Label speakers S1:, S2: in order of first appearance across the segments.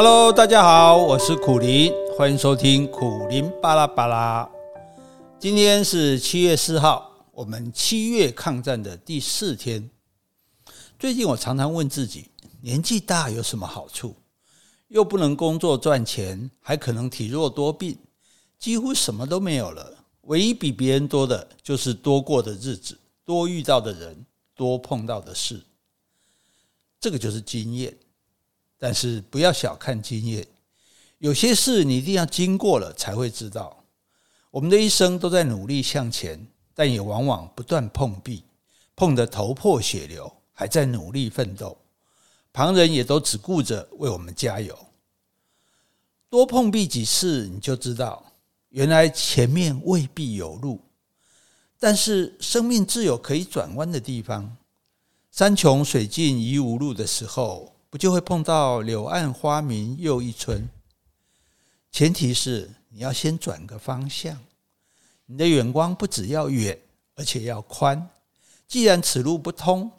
S1: Hello，大家好，我是苦林，欢迎收听苦林巴拉巴拉。今天是七月四号，我们七月抗战的第四天。最近我常常问自己，年纪大有什么好处？又不能工作赚钱，还可能体弱多病，几乎什么都没有了。唯一比别人多的就是多过的日子，多遇到的人，多碰到的事。这个就是经验。但是不要小看经验，有些事你一定要经过了才会知道。我们的一生都在努力向前，但也往往不断碰壁，碰得头破血流，还在努力奋斗。旁人也都只顾着为我们加油。多碰壁几次，你就知道，原来前面未必有路，但是生命自有可以转弯的地方。山穷水尽疑无路的时候。不就会碰到柳暗花明又一村？前提是你要先转个方向，你的眼光不只要远，而且要宽。既然此路不通，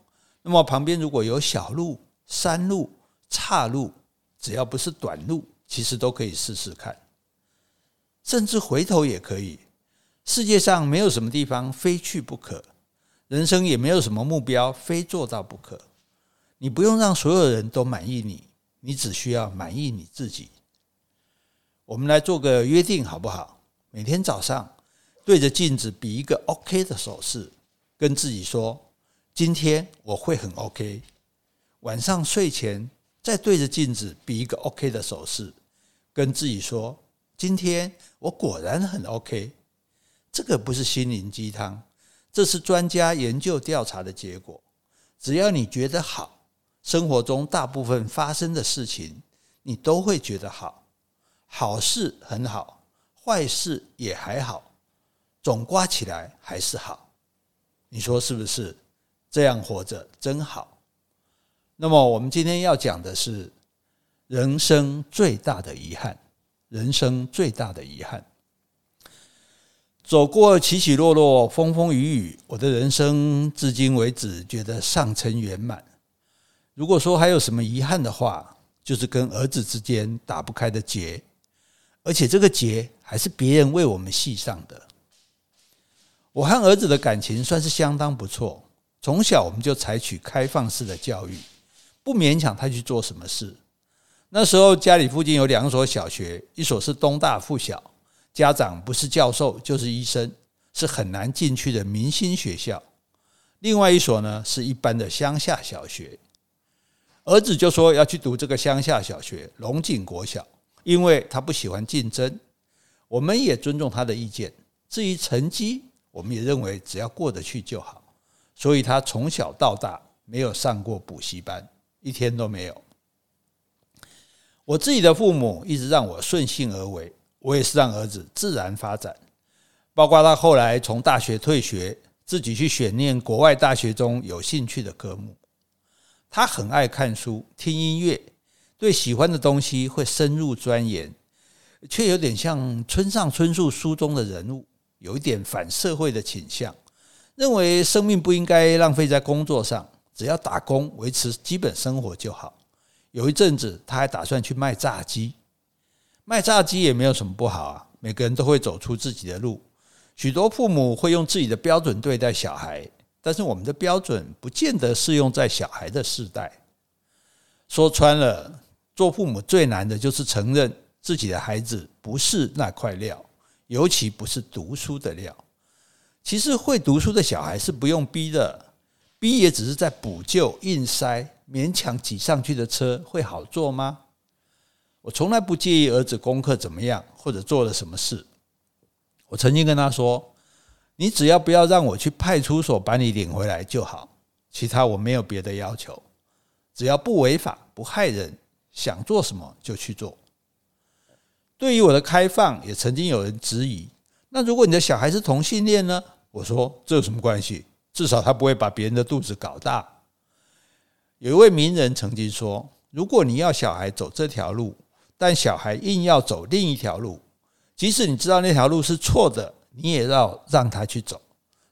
S1: 那么旁边如果有小路、山路、岔路，只要不是短路，其实都可以试试看，甚至回头也可以。世界上没有什么地方非去不可，人生也没有什么目标非做到不可。你不用让所有人都满意你，你只需要满意你自己。我们来做个约定好不好？每天早上对着镜子比一个 OK 的手势，跟自己说：“今天我会很 OK。”晚上睡前再对着镜子比一个 OK 的手势，跟自己说：“今天我果然很 OK。”这个不是心灵鸡汤，这是专家研究调查的结果。只要你觉得好。生活中大部分发生的事情，你都会觉得好，好事很好，坏事也还好，总刮起来还是好。你说是不是？这样活着真好。那么我们今天要讲的是人生最大的遗憾，人生最大的遗憾。走过起起落落，风风雨雨，我的人生至今为止觉得尚称圆满。如果说还有什么遗憾的话，就是跟儿子之间打不开的结，而且这个结还是别人为我们系上的。我和儿子的感情算是相当不错，从小我们就采取开放式的教育，不勉强他去做什么事。那时候家里附近有两所小学，一所是东大附小，家长不是教授就是医生，是很难进去的明星学校；另外一所呢，是一般的乡下小学。儿子就说要去读这个乡下小学龙井国小，因为他不喜欢竞争。我们也尊重他的意见。至于成绩，我们也认为只要过得去就好。所以他从小到大没有上过补习班，一天都没有。我自己的父母一直让我顺性而为，我也是让儿子自然发展。包括他后来从大学退学，自己去选念国外大学中有兴趣的科目。他很爱看书、听音乐，对喜欢的东西会深入钻研，却有点像村上春树书中的人物，有一点反社会的倾向，认为生命不应该浪费在工作上，只要打工维持基本生活就好。有一阵子，他还打算去卖炸鸡，卖炸鸡也没有什么不好啊，每个人都会走出自己的路，许多父母会用自己的标准对待小孩。但是我们的标准不见得适用在小孩的世代。说穿了，做父母最难的就是承认自己的孩子不是那块料，尤其不是读书的料。其实会读书的小孩是不用逼的，逼也只是在补救、硬塞、勉强挤上去的车会好坐吗？我从来不介意儿子功课怎么样，或者做了什么事。我曾经跟他说。你只要不要让我去派出所把你领回来就好，其他我没有别的要求，只要不违法不害人，想做什么就去做。对于我的开放，也曾经有人质疑：那如果你的小孩是同性恋呢？我说这有什么关系？至少他不会把别人的肚子搞大。有一位名人曾经说：如果你要小孩走这条路，但小孩硬要走另一条路，即使你知道那条路是错的。你也要让他去走，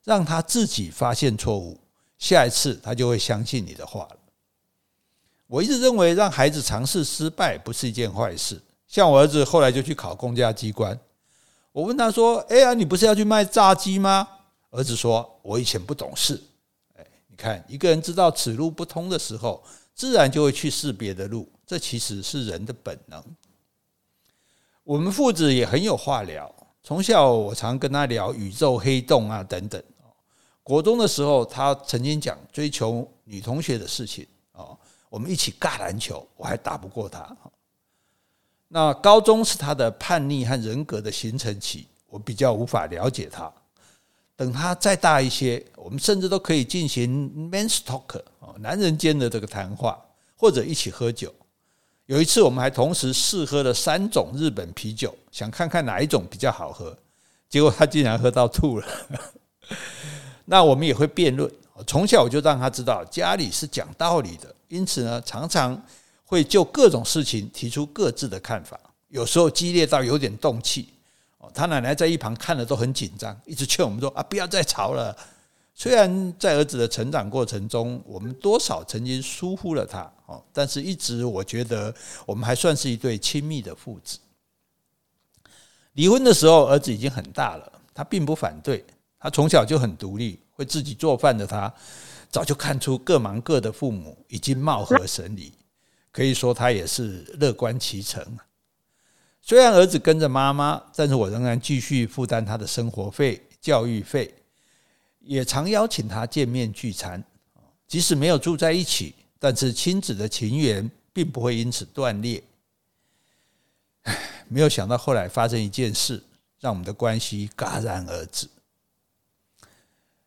S1: 让他自己发现错误，下一次他就会相信你的话了。我一直认为让孩子尝试失败不是一件坏事。像我儿子后来就去考公家机关，我问他说：“哎呀，你不是要去卖炸鸡吗？”儿子说：“我以前不懂事。”哎，你看，一个人知道此路不通的时候，自然就会去试别的路。这其实是人的本能。我们父子也很有话聊。从小我常跟他聊宇宙黑洞啊等等。国中的时候，他曾经讲追求女同学的事情啊，我们一起尬篮球，我还打不过他。那高中是他的叛逆和人格的形成期，我比较无法了解他。等他再大一些，我们甚至都可以进行 men's talk 啊，男人间的这个谈话，或者一起喝酒。有一次，我们还同时试喝了三种日本啤酒，想看看哪一种比较好喝。结果他竟然喝到吐了。那我们也会辩论。从小我就让他知道家里是讲道理的，因此呢，常常会就各种事情提出各自的看法，有时候激烈到有点动气。他奶奶在一旁看了都很紧张，一直劝我们说：“啊，不要再吵了。”虽然在儿子的成长过程中，我们多少曾经疏忽了他，哦，但是一直我觉得我们还算是一对亲密的父子。离婚的时候，儿子已经很大了，他并不反对，他从小就很独立，会自己做饭的他，早就看出各忙各的父母已经貌合神离，可以说他也是乐观其成。虽然儿子跟着妈妈，但是我仍然继续负担他的生活费、教育费。也常邀请他见面聚餐，即使没有住在一起，但是亲子的情缘并不会因此断裂。唉，没有想到后来发生一件事，让我们的关系戛然而止。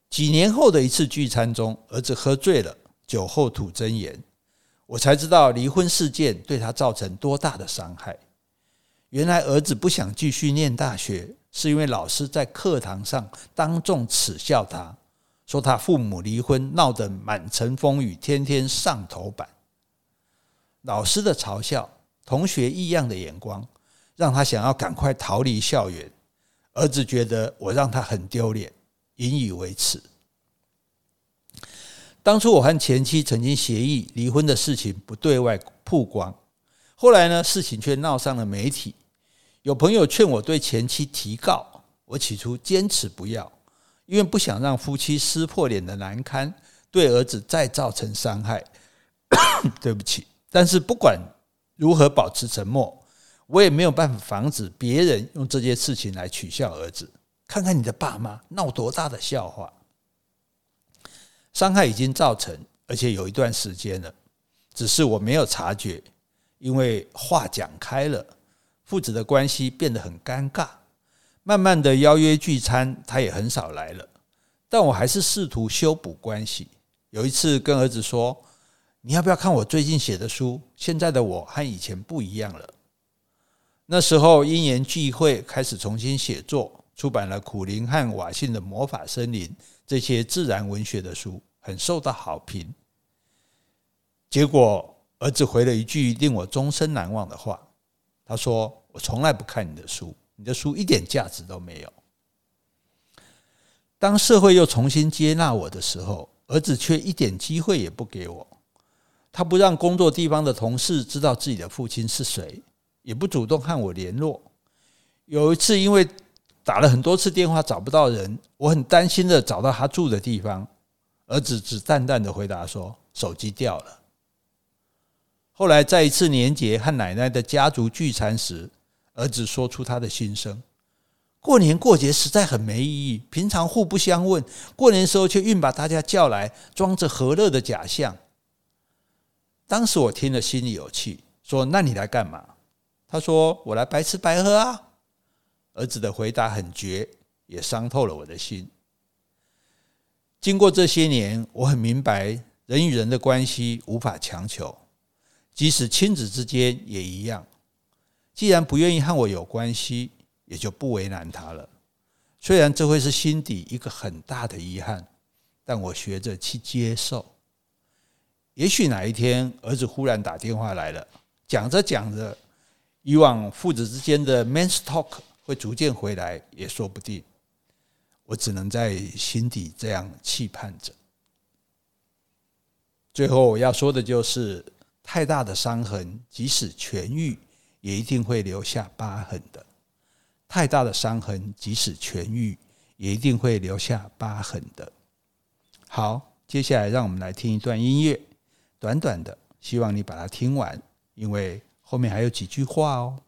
S1: 几年后的一次聚餐中，儿子喝醉了，酒后吐真言，我才知道离婚事件对他造成多大的伤害。原来儿子不想继续念大学。是因为老师在课堂上当众耻笑他，说他父母离婚闹得满城风雨，天天上头版。老师的嘲笑，同学异样的眼光，让他想要赶快逃离校园。儿子觉得我让他很丢脸，引以为耻。当初我和前妻曾经协议离婚的事情不对外曝光，后来呢，事情却闹上了媒体。有朋友劝我对前妻提告，我起初坚持不要，因为不想让夫妻撕破脸的难堪对儿子再造成伤害。对不起，但是不管如何保持沉默，我也没有办法防止别人用这件事情来取笑儿子。看看你的爸妈闹多大的笑话，伤害已经造成，而且有一段时间了，只是我没有察觉，因为话讲开了。父子的关系变得很尴尬，慢慢的邀约聚餐，他也很少来了。但我还是试图修补关系。有一次跟儿子说：“你要不要看我最近写的书？现在的我和以前不一样了。”那时候因缘际会，开始重新写作，出版了苦苓和瓦信的《魔法森林》这些自然文学的书，很受到好评。结果儿子回了一句令我终身难忘的话，他说。我从来不看你的书，你的书一点价值都没有。当社会又重新接纳我的时候，儿子却一点机会也不给我。他不让工作地方的同事知道自己的父亲是谁，也不主动和我联络。有一次，因为打了很多次电话找不到人，我很担心的找到他住的地方，儿子只淡淡的回答说：“手机掉了。”后来在一次年节和奶奶的家族聚餐时，儿子说出他的心声：过年过节实在很没意义，平常互不相问，过年时候却硬把大家叫来，装着和乐的假象。当时我听了心里有气，说：“那你来干嘛？”他说：“我来白吃白喝啊。”儿子的回答很绝，也伤透了我的心。经过这些年，我很明白，人与人的关系无法强求，即使亲子之间也一样。既然不愿意和我有关系，也就不为难他了。虽然这会是心底一个很大的遗憾，但我学着去接受。也许哪一天，儿子忽然打电话来了，讲着讲着，以往父子之间的 men's talk 会逐渐回来，也说不定。我只能在心底这样期盼着。最后我要说的就是。太大的伤痕，即使痊愈，也一定会留下疤痕的。太大的伤痕，即使痊愈，也一定会留下疤痕的。好，接下来让我们来听一段音乐，短短的，希望你把它听完，因为后面还有几句话哦。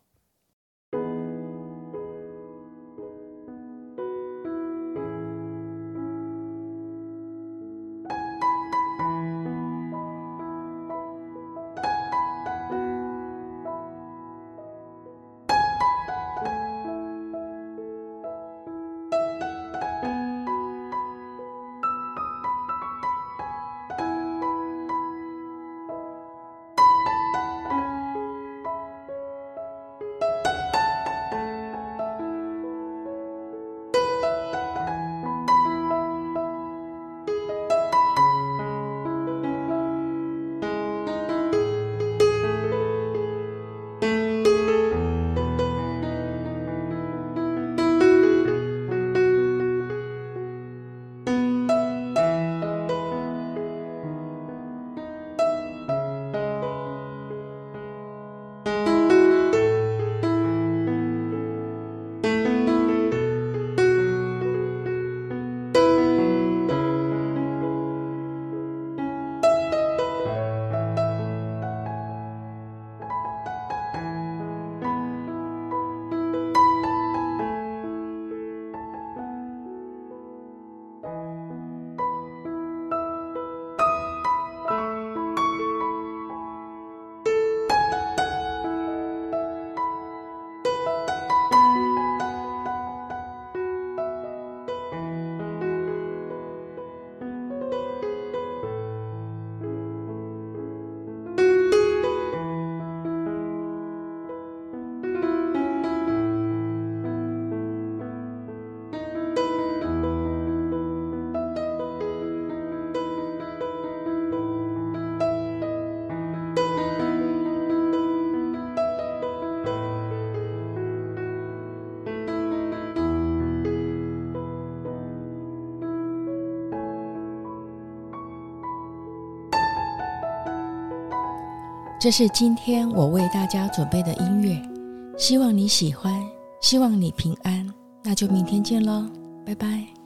S2: 这是今天我为大家准备的音乐，希望你喜欢，希望你平安，那就明天见喽，拜拜。